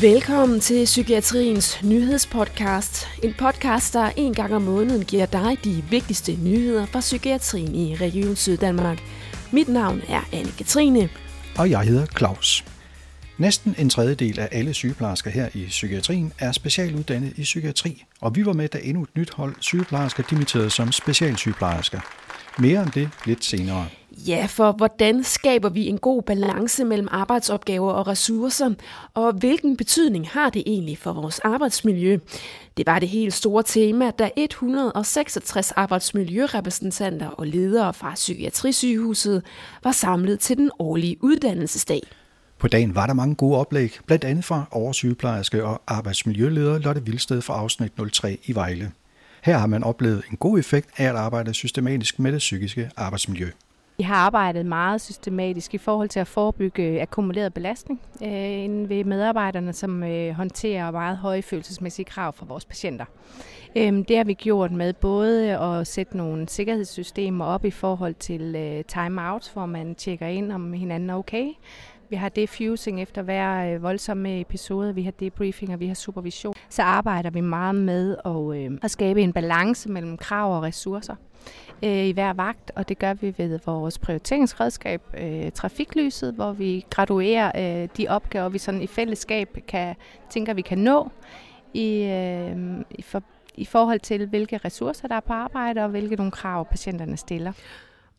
Velkommen til Psykiatriens nyhedspodcast. En podcast, der en gang om måneden giver dig de vigtigste nyheder fra psykiatrien i Region Syddanmark. Mit navn er Anne-Katrine. Og jeg hedder Claus. Næsten en tredjedel af alle sygeplejersker her i psykiatrien er specialuddannet i psykiatri, og vi var med, da endnu et nyt hold sygeplejersker dimitterede som specialsygeplejersker. Mere om det lidt senere. Ja, for hvordan skaber vi en god balance mellem arbejdsopgaver og ressourcer, og hvilken betydning har det egentlig for vores arbejdsmiljø? Det var det helt store tema, da 166 arbejdsmiljørepræsentanter og ledere fra Psykiatrisygehuset var samlet til den årlige uddannelsesdag. På dagen var der mange gode oplæg, blandt andet fra oversygeplejerske og arbejdsmiljøleder Lotte Vilsted fra afsnit 03 i Vejle. Her har man oplevet en god effekt af at arbejde systematisk med det psykiske arbejdsmiljø. Vi har arbejdet meget systematisk i forhold til at forebygge øh, akkumuleret belastning øh, ved medarbejderne, som øh, håndterer meget høje følelsesmæssige krav fra vores patienter. Øh, det har vi gjort med både øh, at sætte nogle sikkerhedssystemer op i forhold til øh, timeout, hvor man tjekker ind, om hinanden er okay. Vi har defusing efter hver øh, voldsomme episode, vi har debriefing og vi har supervision. Så arbejder vi meget med at, øh, at skabe en balance mellem krav og ressourcer øh, i hver vagt, og det gør vi ved vores prioriteringsredskab, øh, trafiklyset, hvor vi graduerer øh, de opgaver, vi sådan i fællesskab kan, tænker, vi kan nå i, øh, i, for, i forhold til, hvilke ressourcer der er på arbejde, og hvilke nogle krav patienterne stiller.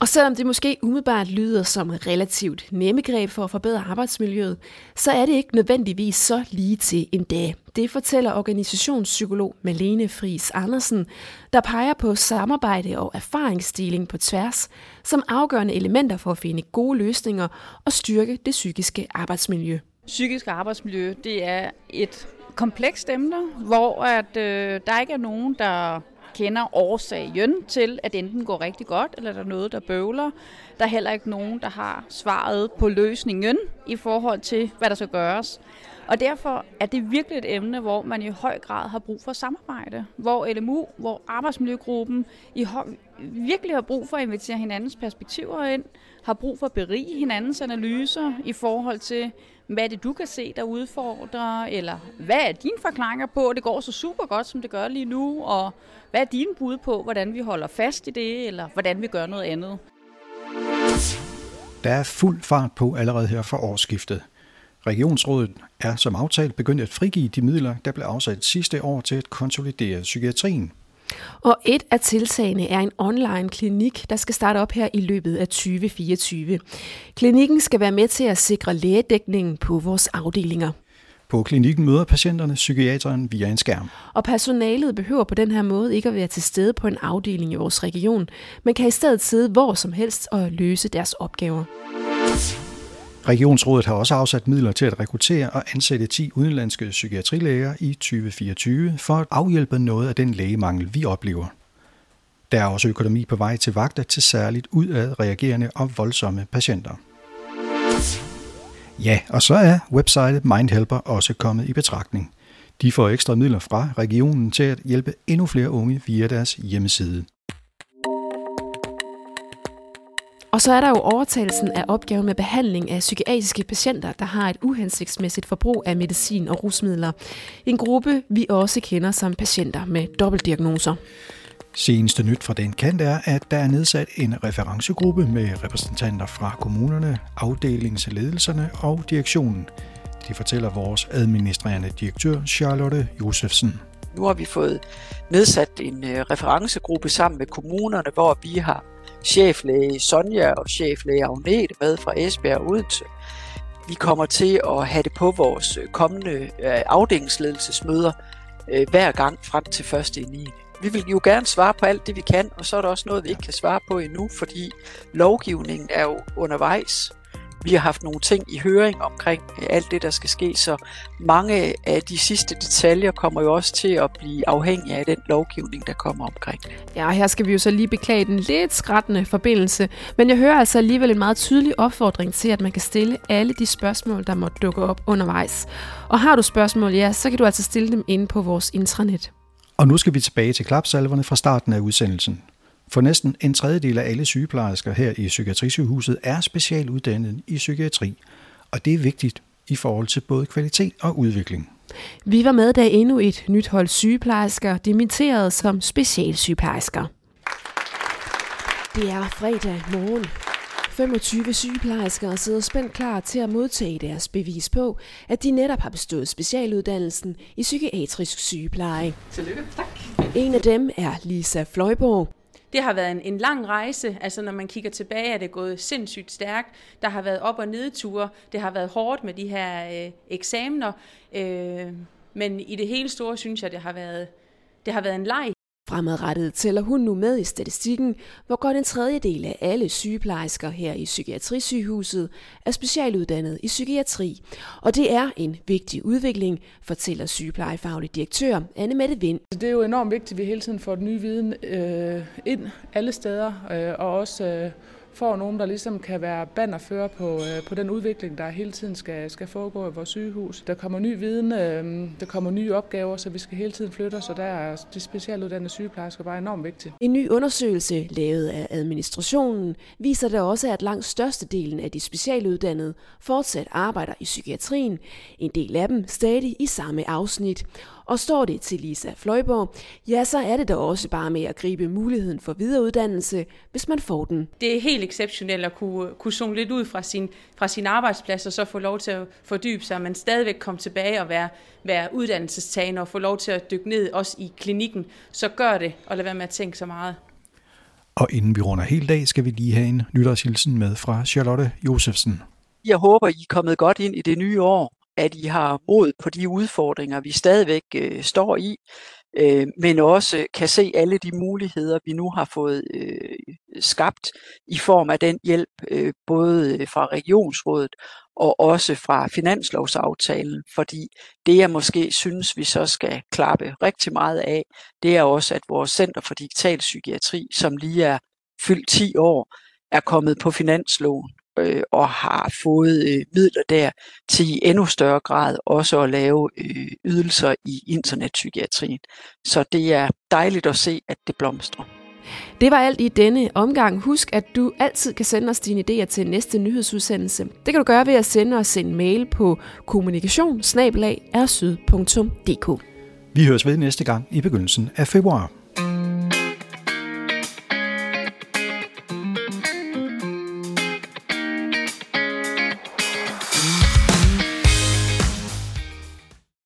Og selvom det måske umiddelbart lyder som et relativt nemme greb for at forbedre arbejdsmiljøet, så er det ikke nødvendigvis så lige til en dag. Det fortæller organisationspsykolog Malene Fris Andersen, der peger på samarbejde og erfaringsdeling på tværs som afgørende elementer for at finde gode løsninger og styrke det psykiske arbejdsmiljø. Psykisk arbejdsmiljø, det er et komplekst emne, hvor at, øh, der ikke er nogen, der kender årsagen til, at enten går rigtig godt, eller der er noget, der bøvler. Der er heller ikke nogen, der har svaret på løsningen i forhold til, hvad der skal gøres. Og derfor er det virkelig et emne, hvor man i høj grad har brug for samarbejde. Hvor LMU, hvor arbejdsmiljøgruppen i høj, virkelig har brug for at invitere hinandens perspektiver ind, har brug for at berige hinandens analyser i forhold til, hvad er det, du kan se, der udfordrer, eller hvad er dine forklaringer på, at det går så super godt, som det gør lige nu, og hvad er dine bud på, hvordan vi holder fast i det, eller hvordan vi gør noget andet? Der er fuld fart på allerede her for årsskiftet. Regionsrådet er som aftalt begyndt at frigive de midler, der blev afsat sidste år til at konsolidere psykiatrien. Og et af tiltagene er en online klinik, der skal starte op her i løbet af 2024. Klinikken skal være med til at sikre lægedækningen på vores afdelinger. På klinikken møder patienterne psykiateren via en skærm. Og personalet behøver på den her måde ikke at være til stede på en afdeling i vores region, men kan i stedet sidde hvor som helst og løse deres opgaver. Regionsrådet har også afsat midler til at rekruttere og ansætte 10 udenlandske psykiatrilæger i 2024 for at afhjælpe noget af den lægemangel, vi oplever. Der er også økonomi på vej til vagter til særligt udad reagerende og voldsomme patienter. Ja, og så er websitet Mindhelper også kommet i betragtning. De får ekstra midler fra regionen til at hjælpe endnu flere unge via deres hjemmeside. Og så er der jo overtagelsen af opgaven med behandling af psykiatriske patienter, der har et uhensigtsmæssigt forbrug af medicin og rusmidler. En gruppe, vi også kender som patienter med dobbeltdiagnoser. Seneste nyt fra den kant er, at der er nedsat en referencegruppe med repræsentanter fra kommunerne, afdelingsledelserne og direktionen. Det fortæller vores administrerende direktør Charlotte Josefsen. Nu har vi fået nedsat en øh, referencegruppe sammen med kommunerne, hvor vi har cheflæge Sonja og cheflæge Agnete med fra Esbjerg og Odense. Vi kommer til at have det på vores øh, kommende øh, afdelingsledelsesmøder øh, hver gang frem til 1. i 9 vi vil jo gerne svare på alt det, vi kan, og så er der også noget, vi ikke kan svare på endnu, fordi lovgivningen er jo undervejs. Vi har haft nogle ting i høring omkring øh, alt det, der skal ske, så mange af de sidste detaljer kommer jo også til at blive afhængige af den lovgivning, der kommer omkring. Ja, og her skal vi jo så lige beklage den lidt skrættende forbindelse, men jeg hører altså alligevel en meget tydelig opfordring til, at man kan stille alle de spørgsmål, der måtte dukke op undervejs. Og har du spørgsmål, ja, så kan du altså stille dem inde på vores intranet. Og nu skal vi tilbage til klapsalverne fra starten af udsendelsen. For næsten en tredjedel af alle sygeplejersker her i Psykiatrisygehuset er specialuddannet i psykiatri. Og det er vigtigt, i forhold til både kvalitet og udvikling. Vi var med, da endnu et nyt hold sygeplejersker dimitterede som specialsygeplejersker. Det er fredag morgen. 25 sygeplejersker sidder spændt klar til at modtage deres bevis på, at de netop har bestået specialuddannelsen i psykiatrisk sygepleje. Tillykke. Tak. En af dem er Lisa Fløjborg. Det har været en, en lang rejse. Altså når man kigger tilbage, er det gået sindssygt stærkt. Der har været op- og nedture. Det har været hårdt med de her øh, eksamener. Øh, men i det hele store synes jeg, det har været, det har været en leg. Fremadrettet tæller hun nu med i statistikken, hvor godt en tredjedel af alle sygeplejersker her i Psykiatrisygehuset er specialuddannet i psykiatri. Og det er en vigtig udvikling, fortæller sygeplejefaglig direktør Anne Mette Vind. Det er jo enormt vigtigt, at vi hele tiden får den nye viden øh, ind alle steder, øh, og også øh, får nogen, der ligesom kan være bannerfører på, øh, på den udvikling, der hele tiden skal, skal foregå i vores sygehus. Der kommer ny viden, øh, der kommer nye opgaver, så vi skal hele tiden flytte os, og der er de specialuddannede sygeplejersker bare enormt vigtige. En ny undersøgelse lavet af administrationen viser da også, at langt størstedelen af de specialuddannede fortsat arbejder i psykiatrien. En del af dem stadig i samme afsnit. Og står det til Lisa Fløjborg, ja, så er det da også bare med at gribe muligheden for videreuddannelse, hvis man får den. Det er helt exceptionelt at kunne, kunne zoome lidt ud fra sin, fra sin arbejdsplads, og så få lov til at fordybe sig, men stadigvæk komme tilbage og være, være uddannelsestagende og få lov til at dykke ned også i klinikken. Så gør det, og lad være med at tænke så meget. Og inden vi runder hele dag, skal vi lige have en nytårshilsen med fra Charlotte Josefsen. Jeg håber, I er kommet godt ind i det nye år at I har mod på de udfordringer, vi stadigvæk øh, står i, øh, men også kan se alle de muligheder, vi nu har fået øh, skabt i form af den hjælp, øh, både øh, fra regionsrådet og også fra finanslovsaftalen, fordi det jeg måske synes, vi så skal klappe rigtig meget af, det er også, at vores Center for Digital Psykiatri, som lige er fyldt 10 år, er kommet på finansloven øh, og har fået øh, midler der til i endnu større grad også at lave øh, ydelser i internetpsykiatrien. Så det er dejligt at se, at det blomstrer. Det var alt i denne omgang. Husk, at du altid kan sende os dine idéer til næste nyhedsudsendelse. Det kan du gøre ved at sende os en mail på kommunikation Vi høres ved næste gang i begyndelsen af februar.